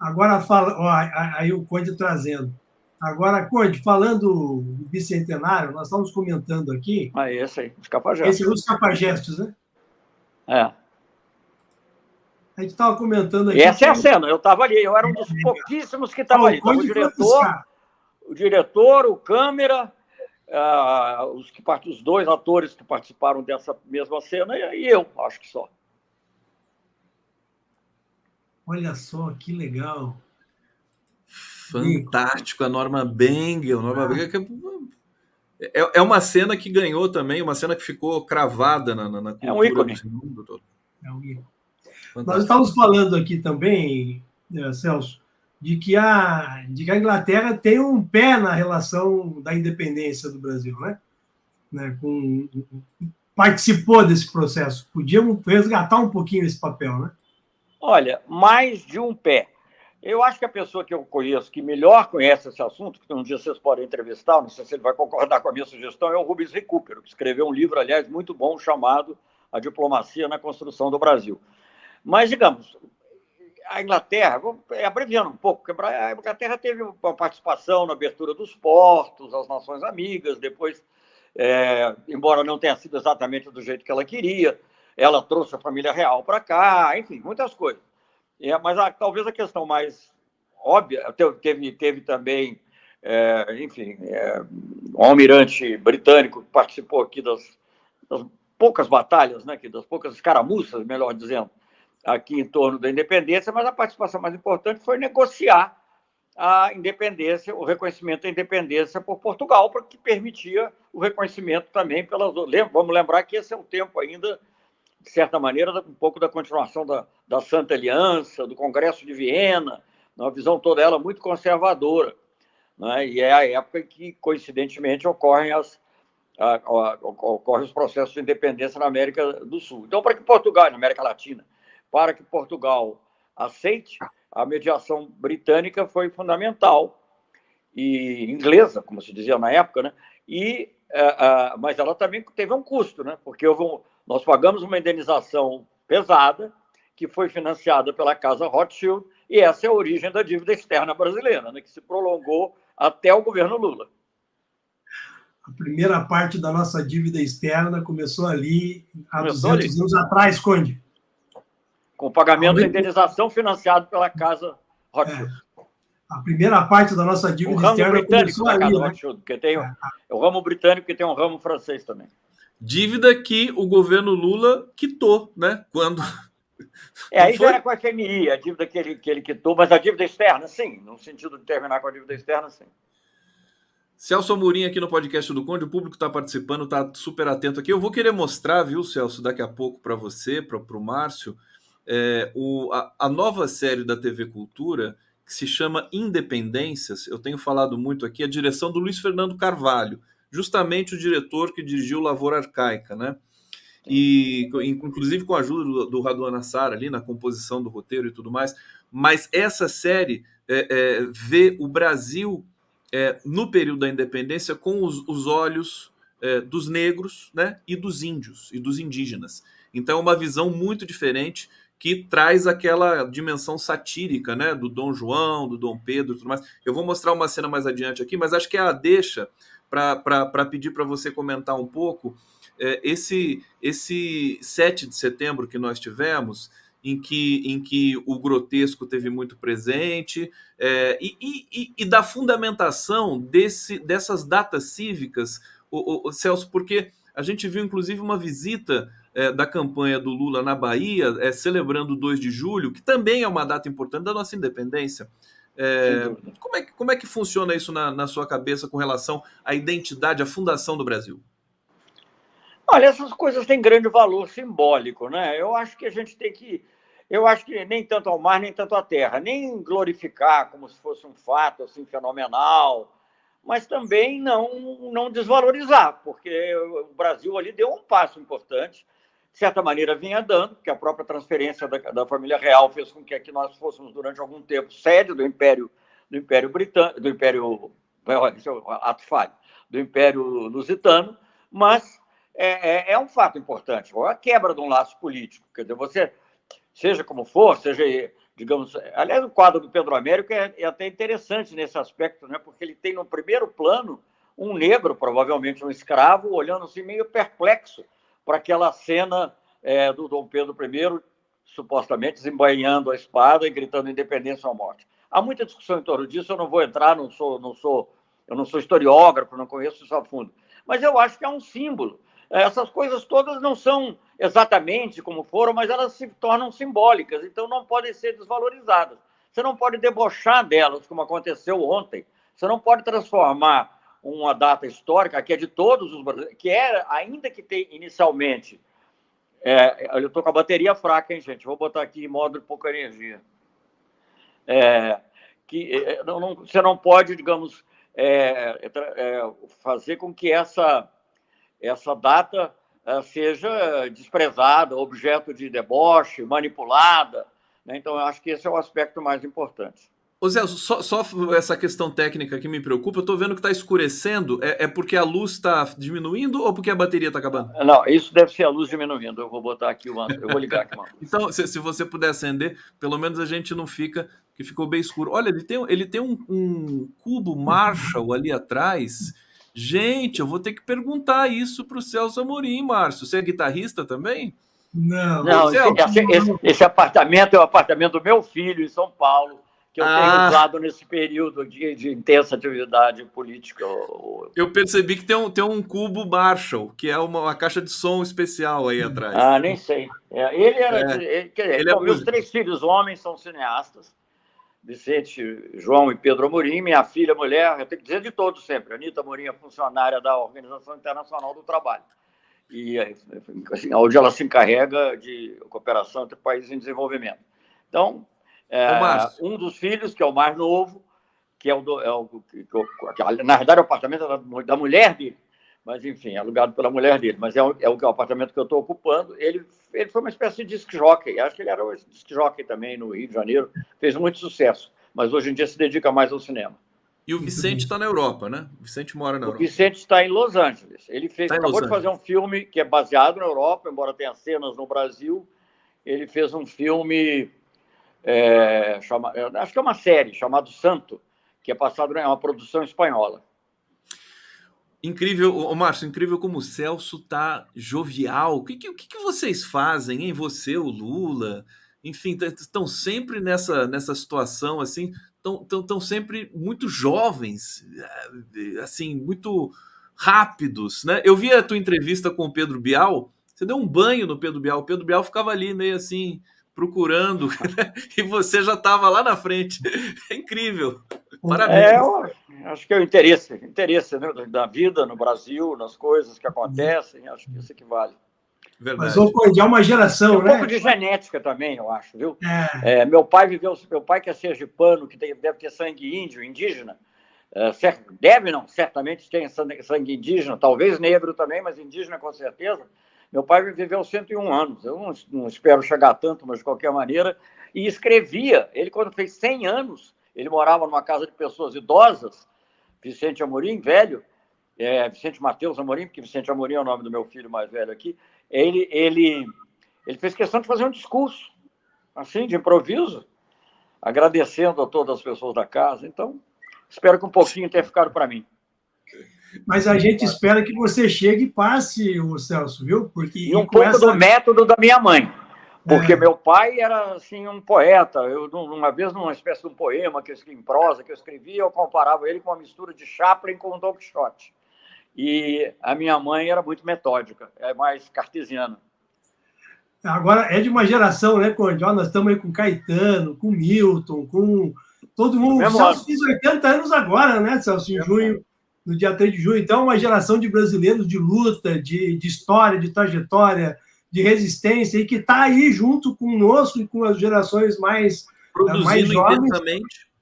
Agora fala, ó, aí o Conde trazendo. Agora, Conde, falando do bicentenário, nós estamos comentando aqui. Ah, esse aí, os capagestos. Esse é os capagestos, né? É. A gente estava comentando aqui. Essa é a cena, eu estava ali, eu era um dos pouquíssimos que estava ali. o diretor, o diretor, o câmera, os, que, os dois atores que participaram dessa mesma cena e eu, acho que só. Olha só, que legal. Fantástico, a Norma Bengel. Norma ah. Bengel é, é, é uma cena que ganhou também, uma cena que ficou cravada na, na, na cultura é um ícone. do mundo todo. É um ícone. Nós estávamos falando aqui também, eh, Celso, de que a, de que a Inglaterra tem um pé na relação da independência do Brasil, né? né? Com, participou desse processo. Podíamos resgatar um pouquinho esse papel, né? Olha, mais de um pé. Eu acho que a pessoa que eu conheço que melhor conhece esse assunto, que um dia vocês podem entrevistar, não sei se ele vai concordar com a minha sugestão, é o Rubens Recupero, que escreveu um livro, aliás, muito bom, chamado A Diplomacia na Construção do Brasil. Mas, digamos, a Inglaterra, vou abreviando um pouco, porque a Inglaterra teve uma participação na abertura dos portos, as nações amigas, depois, é, embora não tenha sido exatamente do jeito que ela queria, ela trouxe a família real para cá, enfim, muitas coisas. É, mas a, talvez a questão mais óbvia, teve, teve também, é, enfim, é, um almirante britânico que participou aqui das, das poucas batalhas, né, das poucas escaramuças, melhor dizendo, aqui em torno da independência, mas a participação mais importante foi negociar a independência, o reconhecimento da independência por Portugal, para que permitia o reconhecimento também pelas. Vamos lembrar que esse é um tempo ainda, de certa maneira, um pouco da continuação da, da Santa Aliança, do Congresso de Viena, uma visão toda ela muito conservadora. Né? E é a época que, coincidentemente, ocorrem as, a, a, ocorrem os processos de independência na América do Sul. Então, para que Portugal, na América Latina, para que Portugal aceite, a mediação britânica foi fundamental e inglesa, como se dizia na época, né? E uh, uh, mas ela também teve um custo, né? Porque um, nós pagamos uma indenização pesada que foi financiada pela casa Rothschild e essa é a origem da dívida externa brasileira, né? Que se prolongou até o governo Lula. A primeira parte da nossa dívida externa começou ali há começou 200 ali. anos atrás, Conde com o pagamento da indenização financiado pela Casa Rothschild. É. A primeira parte da nossa dívida o externa britânico da Casa né? Porque tem é. o ramo britânico que tem um ramo francês também. Dívida que o governo Lula quitou, né? Quando. É, aí já era com a FMI, a dívida que ele, que ele quitou, mas a dívida externa, sim, no sentido de terminar com a dívida externa, sim. Celso Amorim aqui no podcast do Conde, o público está participando, está super atento aqui. Eu vou querer mostrar, viu, Celso, daqui a pouco para você, para o Márcio, é, o, a, a, nova série da TV Cultura, que se chama Independências, eu tenho falado muito aqui, a direção do Luiz Fernando Carvalho, justamente o diretor que dirigiu Lavoura Arcaica, né? E inclusive com a ajuda do, do Radu Nassar ali na composição do roteiro e tudo mais. Mas essa série é, é, vê o Brasil é, no período da independência com os, os olhos é, dos negros né, e dos índios e dos indígenas. Então é uma visão muito diferente que traz aquela dimensão satírica, né, do Dom João, do Dom Pedro, tudo mais. Eu vou mostrar uma cena mais adiante aqui, mas acho que é a deixa para pedir para você comentar um pouco é, esse, esse 7 de setembro que nós tivemos, em que, em que o grotesco teve muito presente, é, e, e, e, da fundamentação desse, dessas datas cívicas, o, o, Celso, porque a gente viu inclusive uma visita é, da campanha do Lula na Bahia, é, celebrando o 2 de julho, que também é uma data importante da nossa independência. É, como, é, como é que funciona isso na, na sua cabeça com relação à identidade, à fundação do Brasil? Olha, essas coisas têm grande valor simbólico, né? Eu acho que a gente tem que. Eu acho que nem tanto ao mar, nem tanto à terra, nem glorificar como se fosse um fato assim fenomenal, mas também não, não desvalorizar, porque o Brasil ali deu um passo importante, de certa maneira vinha dando, porque a própria transferência da, da família real fez com que aqui nós fôssemos durante algum tempo sede do Império do Império Britânico, do Império ato falho, do Império Lusitano, mas é, é, é um fato importante. A quebra de um laço político. Quer dizer, você, seja como for, seja, digamos. Aliás, o quadro do Pedro Américo é, é até interessante nesse aspecto, né? porque ele tem no primeiro plano um negro, provavelmente um escravo, olhando assim meio perplexo para aquela cena é, do Dom Pedro I, supostamente desembainhando a espada e gritando independência ou morte. Há muita discussão em torno disso, eu não vou entrar, não sou, não sou, eu não sou historiógrafo, não conheço isso a fundo. Mas eu acho que é um símbolo essas coisas todas não são exatamente como foram, mas elas se tornam simbólicas, então não podem ser desvalorizadas. Você não pode debochar delas, como aconteceu ontem. Você não pode transformar uma data histórica que é de todos os brasileiros, que era, ainda que tenha inicialmente. É, eu estou com a bateria fraca, hein, gente? Vou botar aqui em modo de pouca energia. É, que é, não, não, você não pode, digamos, é, é, fazer com que essa essa data uh, seja desprezada, objeto de deboche, manipulada. Né? Então, eu acho que esse é o aspecto mais importante. Ô Zé, só, só, essa questão técnica que me preocupa, eu estou vendo que está escurecendo, é, é, porque a luz está diminuindo ou porque a bateria está acabando? Não, isso deve ser a luz diminuindo. Eu vou botar aqui o eu vou ligar aqui, mano. então, se, se, você puder acender, pelo menos a gente não fica, que ficou bem escuro. Olha, ele tem, ele tem um, um cubo Marshall ali atrás Gente, eu vou ter que perguntar isso para o Celso Amorim, Márcio. Você é guitarrista também? Não, não esse, esse, esse, apartamento é o apartamento do meu filho em São Paulo, que eu ah. tenho usado nesse período de, de, intensa atividade política. Eu percebi que tem um, tem um cubo Marshall, que é uma, uma caixa de som especial aí atrás. Ah, nem sei. É, ele era. É. Ele, quer dizer, ele é meus três filhos homens são cineastas. Vicente, João e Pedro Amorim, minha filha, mulher, eu tenho que dizer de todos sempre. Anitta Amorim é funcionária da Organização Internacional do Trabalho, e assim, onde ela se encarrega de cooperação entre países em desenvolvimento. Então, é, um dos filhos, que é o mais novo, que é o, do, é o que, que, na verdade é o apartamento da, da mulher dele, mas enfim, é alugado pela mulher dele, mas é o, é o, é o apartamento que eu estou ocupando. Ele, ele foi uma espécie de disc jockey, acho que ele era um disc jockey também no Rio de Janeiro, fez muito sucesso, mas hoje em dia se dedica mais ao cinema. E o Vicente está na Europa, né? O Vicente mora na Europa. O Vicente está em Los Angeles. Ele fez, tá acabou de fazer um filme que é baseado na Europa, embora tenha cenas no Brasil. Ele fez um filme, é, chama, acho que é uma série, chamado Santo, que é passado, é uma produção espanhola. Incrível, ô Márcio, incrível como o Celso tá jovial. O que, que, o que, vocês fazem, hein? Você, o Lula, enfim, estão sempre nessa, nessa situação assim, estão sempre muito jovens, eh, assim, muito rápidos, né? Eu vi a tua entrevista com o Pedro Bial, você deu um banho no Pedro Bial, o Pedro Bial ficava ali meio assim, procurando, e você já estava lá na frente. É incrível. Parabéns. É, acho que é o interesse, interesse né, da vida no Brasil, nas coisas que acontecem, acho que isso que vale. Verdade. Mas hoje é uma geração, um né? Um pouco de genética também, eu acho, viu? É. É, meu pai viveu, meu pai que é sergipano, que tem, deve ter sangue índio, indígena, é, certo, deve não, certamente tem sangue indígena, talvez negro também, mas indígena com certeza. Meu pai viveu 101 anos, eu não, não espero chegar tanto, mas de qualquer maneira, e escrevia. Ele, quando fez 100 anos, ele morava numa casa de pessoas idosas, Vicente Amorim, velho, é, Vicente Mateus Amorim, porque Vicente Amorim é o nome do meu filho mais velho aqui, ele, ele, ele fez questão de fazer um discurso, assim, de improviso, agradecendo a todas as pessoas da casa. Então, espero que um pouquinho tenha ficado para mim. Mas a gente espera que você chegue e passe, o Celso, viu? Porque e um pouco essa... do método da minha mãe. Porque é. meu pai era assim um poeta. Eu uma vez numa espécie de um poema que eu escrevi em prosa que eu escrevi, eu comparava ele com uma mistura de Chaplin com Don Quixote. E a minha mãe era muito metódica, é mais cartesiana. Agora é de uma geração, né, Conde? Ó, nós estamos aí com Caetano, com Milton, com todo mundo. O Celso fez 80 anos agora, né, Celso? Em junho, no dia 3 de junho. Então, uma geração de brasileiros de luta, de, de história, de trajetória, de resistência, e que está aí junto conosco e com as gerações mais, Produzindo mais jovens.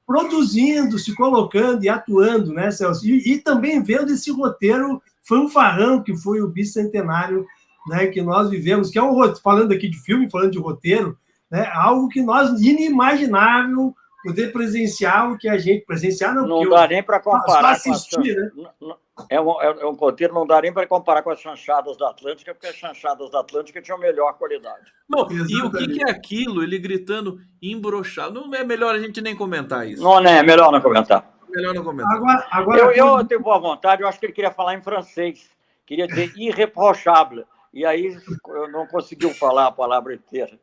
Produzindo, se colocando e atuando, né, Celso? E, e também vendo esse roteiro fanfarrão que foi o bicentenário né, que nós vivemos, que é um falando aqui de filme, falando de roteiro, né, algo que nós inimaginável poder presenciar o que a gente presenciar não, não dá nem para comparar assistir, com né? é um, é um roteiro não dá nem para comparar com as chanchadas da Atlântica porque as chanchadas da Atlântica tinham melhor qualidade. Não, e o que, que, é aquilo ele gritando embrochado não é melhor a gente nem comentar isso. Não né? É melhor não comentar. Melhor não comentar. Agora, agora eu, eu tenho boa vontade eu acho que ele queria falar em francês. Queria dizer irreprochable e aí eu não conseguiu falar a palavra inteira.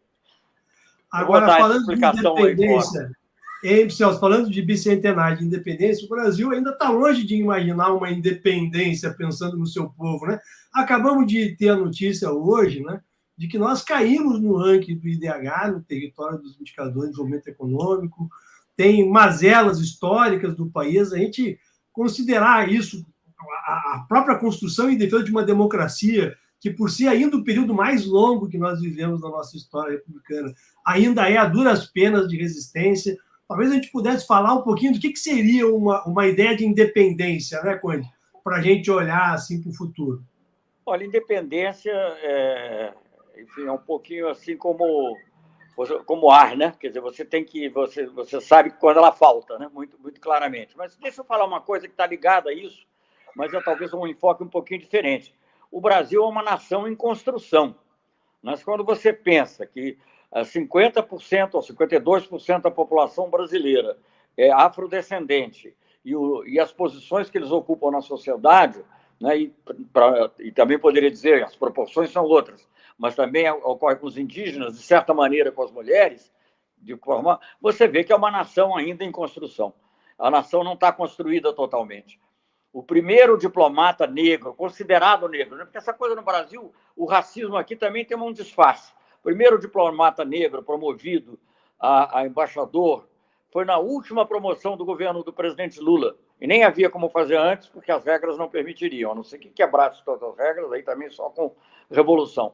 Agora, falando de independência, hein, Celso, falando de bicentenário de independência, o Brasil ainda está longe de imaginar uma independência pensando no seu povo. Né? Acabamos de ter a notícia hoje né, de que nós caímos no ranking do IDH, no território dos indicadores de desenvolvimento econômico, tem mazelas históricas do país. A gente considerar isso, a própria construção em defesa de uma democracia que por ser ainda o período mais longo que nós vivemos na nossa história republicana, ainda é a duras penas de resistência. Talvez a gente pudesse falar um pouquinho do que, que seria uma, uma ideia de independência, né, Conde? Para a gente olhar assim para o futuro. Olha, independência é, enfim, é um pouquinho assim como como ar, né? Quer dizer, você tem que você você sabe quando ela falta, né? Muito muito claramente. Mas deixa eu falar uma coisa que está ligada a isso, mas é talvez um enfoque um pouquinho diferente o Brasil é uma nação em construção. Mas quando você pensa que 50% ou 52% da população brasileira é afrodescendente e, o, e, as posições que eles ocupam na sociedade, né, e, pra, e, também poderia dizer, as proporções são outras, mas também ocorre com os indígenas, de certa maneira com as mulheres, de forma, você vê que é uma nação ainda em construção. A nação não está construída totalmente o primeiro diplomata negro, considerado negro, né? porque essa coisa no Brasil, o racismo aqui também tem um disfarce. Primeiro diplomata negro promovido a, a, embaixador foi na última promoção do governo do presidente Lula. E nem havia como fazer antes, porque as regras não permitiriam, a não ser que quebrasse todas as regras, aí também só com revolução.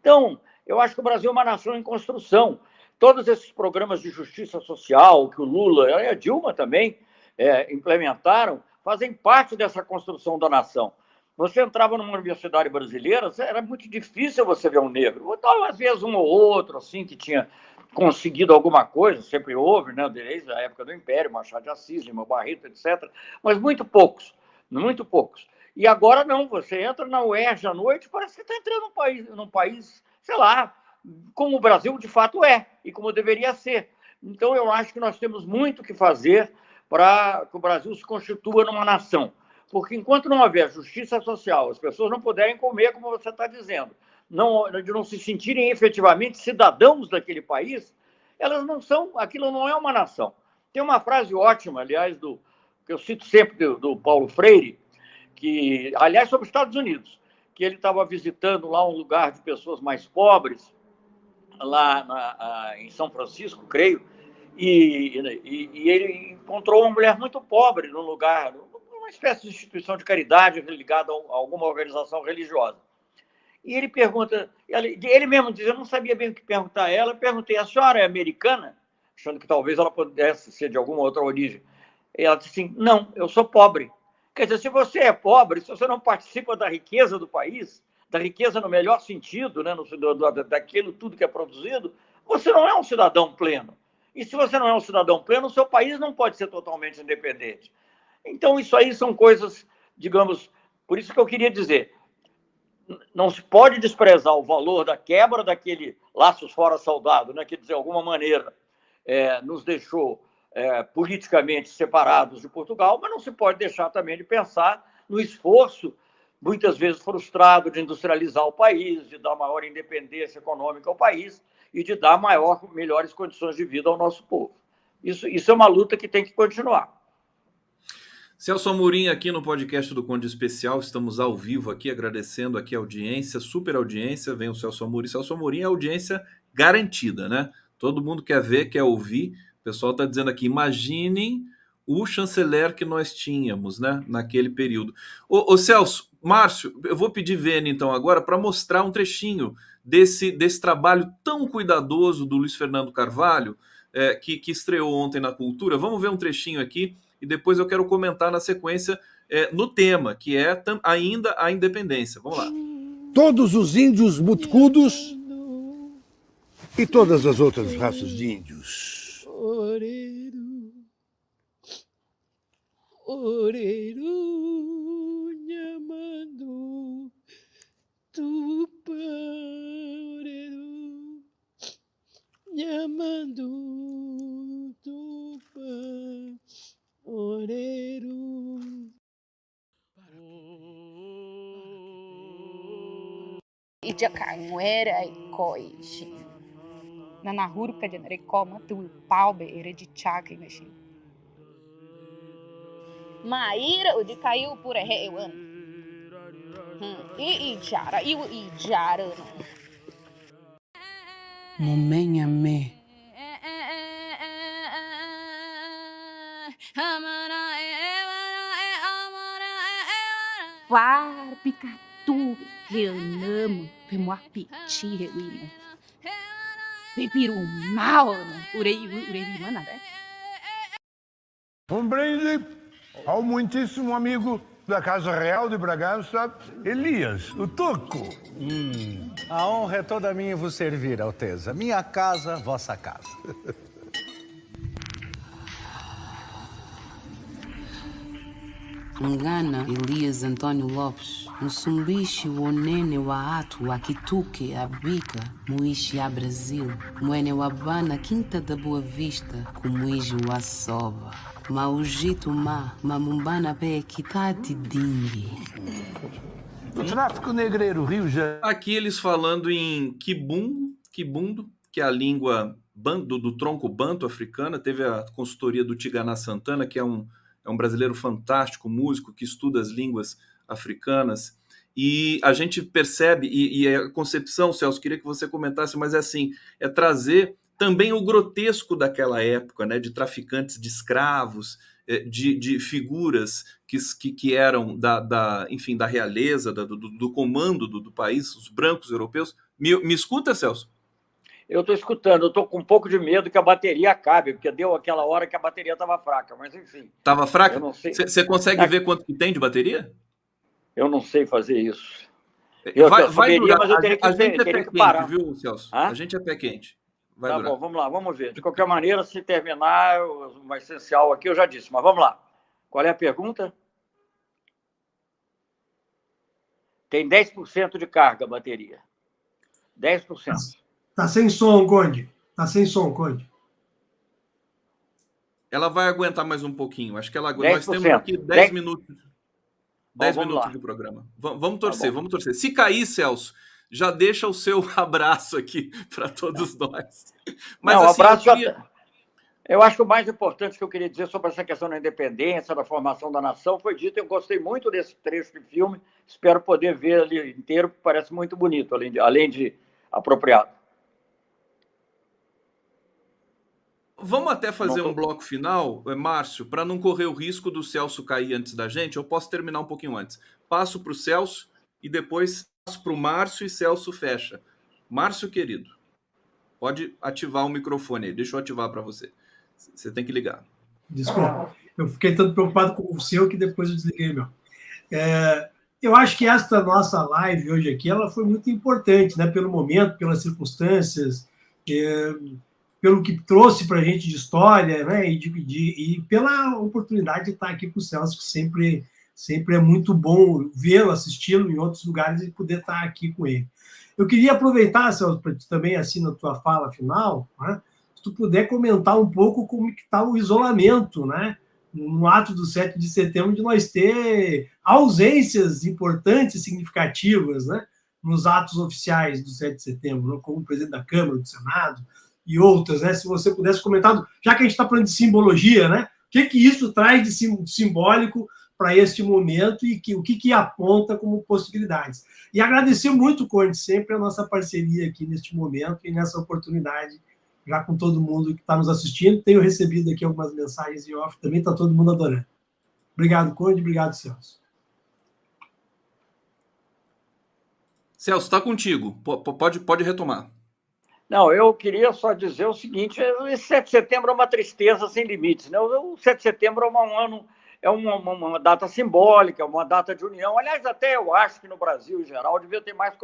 Então, eu acho que o Brasil é uma nação em construção. Todos esses programas de justiça social que o Lula e a Dilma também é, implementaram fazem parte dessa construção da nação. Você entrava numa universidade brasileira, era muito difícil você ver um negro. Então, às vezes, um ou outro, assim, que tinha conseguido alguma coisa, sempre houve, né, desde a época do Império, Machado de Assis, Lima Barreto, etc., mas muito poucos, muito poucos. E agora não, você entra na UERJ à noite, parece que está entrando num país, num país, sei lá, como o Brasil de fato é e como deveria ser. Então, eu acho que nós temos muito que fazer para que o Brasil se constitua numa nação. Porque enquanto não houver justiça social, as pessoas não puderem comer, como você está dizendo, não, de não se sentirem efetivamente cidadãos daquele país, elas não são, aquilo não é uma nação. Tem uma frase ótima, aliás, do que eu cito sempre do, do Paulo Freire, que, aliás, sobre os Estados Unidos, que ele estava visitando lá um lugar de pessoas mais pobres, lá na, em São Francisco, creio, e, e, e, ele encontrou uma mulher muito pobre num lugar, uma espécie de instituição de caridade ligada a alguma organização religiosa. E ele pergunta, ele mesmo diz, eu não sabia bem o que perguntar a ela, perguntei, a senhora é americana? Achando que talvez ela pudesse ser de alguma outra origem. E ela disse assim, não, eu sou pobre. Quer dizer, se você é pobre, se você não participa da riqueza do país, da riqueza no melhor sentido, né, no, do, daquilo tudo que é produzido, você não é um cidadão pleno. E se você não é um cidadão pleno, o seu país não pode ser totalmente independente. Então, isso aí são coisas, digamos, por isso que eu queria dizer, não se pode desprezar o valor da quebra daquele laços fora soldado, né, que de alguma maneira é, nos deixou é, politicamente separados de Portugal, mas não se pode deixar também de pensar no esforço, muitas vezes frustrado, de industrializar o país, de dar maior independência econômica ao país e de dar maior, melhores condições de vida ao nosso povo. Isso, isso é uma luta que tem que continuar. Celso Amorim aqui no podcast do Conde Especial, estamos ao vivo aqui, agradecendo aqui a audiência, super audiência, vem o Celso Amorim. Celso Amorim é audiência garantida, né? Todo mundo quer ver, quer ouvir. O pessoal está dizendo aqui, imaginem o chanceler que nós tínhamos, né, naquele período. Ô, Celso, Márcio, eu vou pedir Vene então agora para mostrar um trechinho desse, desse trabalho tão cuidadoso do Luiz Fernando Carvalho, é, que, que estreou ontem na Cultura. Vamos ver um trechinho aqui e depois eu quero comentar na sequência é, no tema, que é ainda a independência. Vamos lá. Todos os índios mutcudos e todas as outras raças de índios. Oreiro, oreiro, nhamando, tupã, oreiro, nhamando, tupã, oreiro. Ijacanguera e coixe na nahurka de narekoma tu palbe heredichaca mexe. Maíra o de caiu por rewan. E ijara, e o ijara. Momenha me. Picatu, reanamo, pemoapiti, reuimo. Pepirumao, urei, urei, mana, né? Um brinde ao muitíssimo amigo da Casa Real de Bragança, Elias, o Toco. Hum, a honra é toda minha vos servir, Alteza. Minha casa, vossa casa. Ngana Elias Antônio Lopes, Msumbishi wonene wa atu akituke abika muishi a Brasil, mwene wabana Quinta da Boa Vista, kumuishi wa soba maujito ma mamumbana pe kitati dingue. O tráfico negreiro, Rio Janeiro. Aqui eles falando em Kibundo, Kibundo, que é a língua do, do tronco banto africana. Teve a consultoria do Tigana Santana, que é um é um brasileiro fantástico, músico, que estuda as línguas africanas. E a gente percebe, e, e a concepção, Celso, queria que você comentasse, mas é assim, é trazer também o grotesco daquela época, né, de traficantes de escravos, é, de, de figuras que, que, que eram da, da, enfim, da realeza, da, do, do, comando do, do, país, os brancos europeus. Me, me escuta, Celso? Eu estou escutando, eu estou com um pouco de medo que a bateria acabe, porque deu aquela hora que a bateria estava fraca, mas enfim. Estava fraca? Você consegue ver quanto que tem de bateria? Eu não sei fazer isso. Eu, vai, vai durar. mas eu teria que, a, gente é pé quente, parar. viu, Celso? Hã? A gente é pé quente. Vai tá durar. bom, vamos lá, vamos ver. De qualquer maneira, se terminar, o essencial aqui eu já disse, mas vamos lá. Qual é a pergunta? Tem 10% de carga a bateria. 10%. Tá sem som, Conde. Tá sem som, Conde. Ela vai aguentar mais um pouquinho. Acho que ela aguenta. Nós temos aqui 10, 10... minutos. 10 Bom, minutos lá. de programa. V vamos torcer, tá vamos torcer. Se cair, Celso, já deixa o seu abraço aqui para todos nós. Mas Não, assim, abraço eu, queria... eu acho que o mais importante que eu queria dizer sobre essa questão da independência, da formação da nação, foi dito. Eu gostei muito desse trecho de filme. Espero poder ver ali inteiro, porque parece muito bonito, além de, além de apropriado. Vamos até fazer um bloco final, eh, Márcio, para não correr o risco do Celso cair antes da gente. Eu posso terminar um pouquinho antes. Passo para o Celso e depois passo para o Márcio e Celso fecha. Márcio, querido, pode ativar o microfone aí. Deixa eu ativar para você. Você tem que ligar. Desculpa, eu fiquei tanto preocupado com o seu que depois eu desliguei meu. É, eu acho que esta nossa live hoje aqui ela foi muito importante, né? Pelo momento, pelas circunstâncias. É, pelo que trouxe para a gente de história, né? E, de, de, e, pela oportunidade de estar aqui com o Celso, que sempre, sempre é muito bom vê-lo, assisti-lo em outros lugares e poder estar aqui com ele. Eu queria aproveitar, Celso, para também, assim, na tua fala final, né? se tu puder comentar um pouco como está o isolamento, né? no ato do 7 de setembro de nós ter ausências importantes, significativas, né? nos atos oficiais do 7 de setembro, como presidente da Câmara, do Senado e outras, né? Se você pudesse comentar, já que a gente está falando de simbologia, né? O que, que isso traz de simbólico para este momento e que, o que, que aponta como possibilidades. E agradecer muito, Conde, sempre a nossa parceria aqui neste momento e nessa oportunidade, já com todo mundo que está nos assistindo. Tenho recebido aqui algumas mensagens em off também, está todo mundo adorando. Obrigado, Conde, obrigado, Celso. Celso, está contigo. Pode, pode retomar. Não, eu queria só dizer o seguinte: esse 7 de setembro é uma tristeza sem limites. Né? O 7 de setembro é um ano é uma, uma, uma, data simbólica, uma data de união. Aliás, até eu acho que no Brasil, em geral, devia ter mais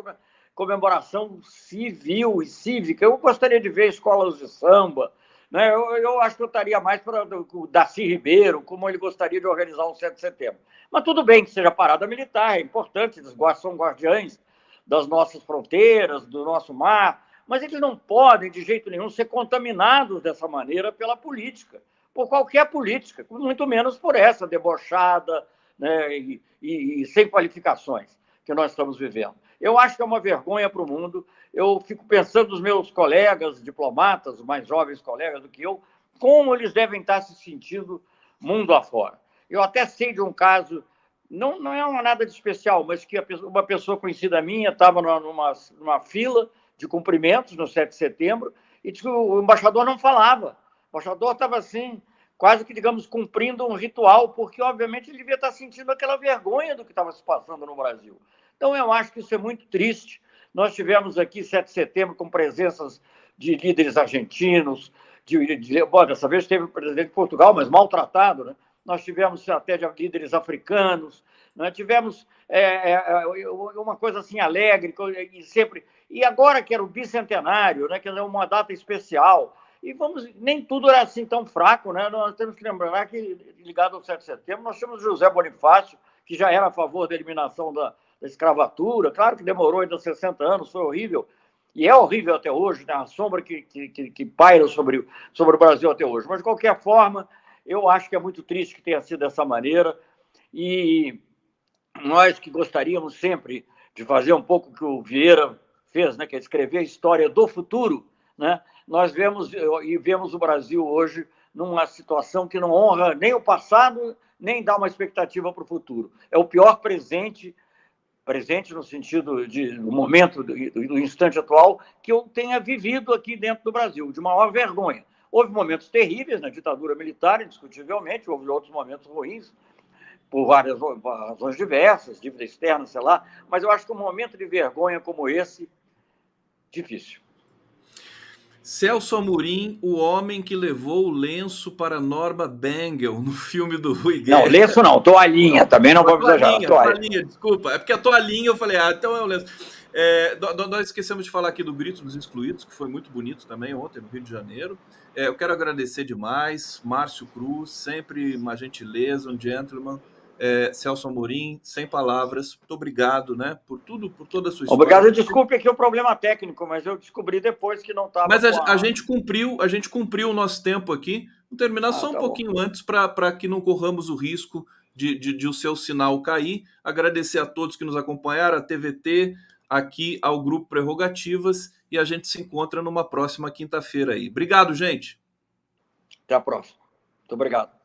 comemoração civil e cívica. Eu gostaria de ver escolas de samba. Né? Eu, eu acho que eu estaria mais para o Darcy Ribeiro, como ele gostaria de organizar um 7 de setembro. Mas tudo bem que seja parada militar, é importante, eles são guardiães das nossas fronteiras, do nosso mar, mas eles não podem, de jeito nenhum, ser contaminados dessa maneira pela política por qualquer política, muito menos por essa debochada né, e, e, e sem qualificações que nós estamos vivendo. Eu acho que é uma vergonha para o mundo. Eu fico pensando nos meus colegas diplomatas, mais jovens colegas do que eu, como eles devem estar se sentindo mundo afora. Eu até sei de um caso, não, não é nada de especial, mas que uma pessoa conhecida minha estava numa, numa fila de cumprimentos no 7 de setembro e disse que o embaixador não falava. O embaixador estava assim, quase que, digamos, cumprindo um ritual, porque, obviamente, ele devia estar sentindo aquela vergonha do que estava se passando no Brasil. Então, eu acho que isso é muito triste. Nós tivemos aqui, 7 de setembro, com presenças de líderes argentinos, de, de, bom, dessa vez teve o presidente de Portugal, mas maltratado, né? Nós tivemos até de líderes africanos, né? tivemos é, é, uma coisa assim alegre, e sempre. E agora que era o bicentenário, né? que é uma data especial, e vamos, nem tudo era assim tão fraco, né? Nós temos que lembrar que, ligado ao 7 de setembro, nós tínhamos José Bonifácio, que já era a favor da eliminação da, da escravatura. Claro que demorou ainda 60 anos, foi horrível. E é horrível até hoje, né? a sombra que, que, que paira sobre, sobre o Brasil até hoje. Mas, de qualquer forma, eu acho que é muito triste que tenha sido dessa maneira. E nós que gostaríamos sempre de fazer um pouco o que o Vieira fez, né? que é escrever a história do futuro, né? nós vemos e vemos o Brasil hoje numa situação que não honra nem o passado, nem dá uma expectativa para o futuro. É o pior presente, presente no sentido de do momento, do, do instante atual, que eu tenha vivido aqui dentro do Brasil, de maior vergonha. Houve momentos terríveis na ditadura militar, indiscutivelmente, houve outros momentos ruins, por várias razões diversas, dívida externa, sei lá, mas eu acho que um momento de vergonha como esse, difícil. Celso Amorim, o homem que levou o lenço para Norma Bengel no filme do Rui Guerra. Não, lenço não, toalhinha, também não vamos exagerar. Toalhinha, toalhinha, desculpa. É porque a toalhinha eu falei, ah, então é o lenço. É, nós esquecemos de falar aqui do Grito dos Excluídos, que foi muito bonito também ontem no Rio de Janeiro. É, eu quero agradecer demais, Márcio Cruz, sempre uma gentileza, um gentleman é, Celso Amorim, sem palavras, muito obrigado, né, por tudo, por toda a sua história. Obrigado, desculpe aqui o problema técnico, mas eu descobri depois que não estava. Mas a, a, a, gente cumpriu, a gente cumpriu o nosso tempo aqui. Vou terminar ah, só um tá pouquinho bom. antes para que não corramos o risco de, de, de, o seu sinal cair. Agradecer a todos que nos acompanharam, a TVT, aqui ao Grupo Prerrogativas, e a gente se encontra numa próxima quinta-feira aí. Obrigado, gente. Até a próxima. Muito obrigado.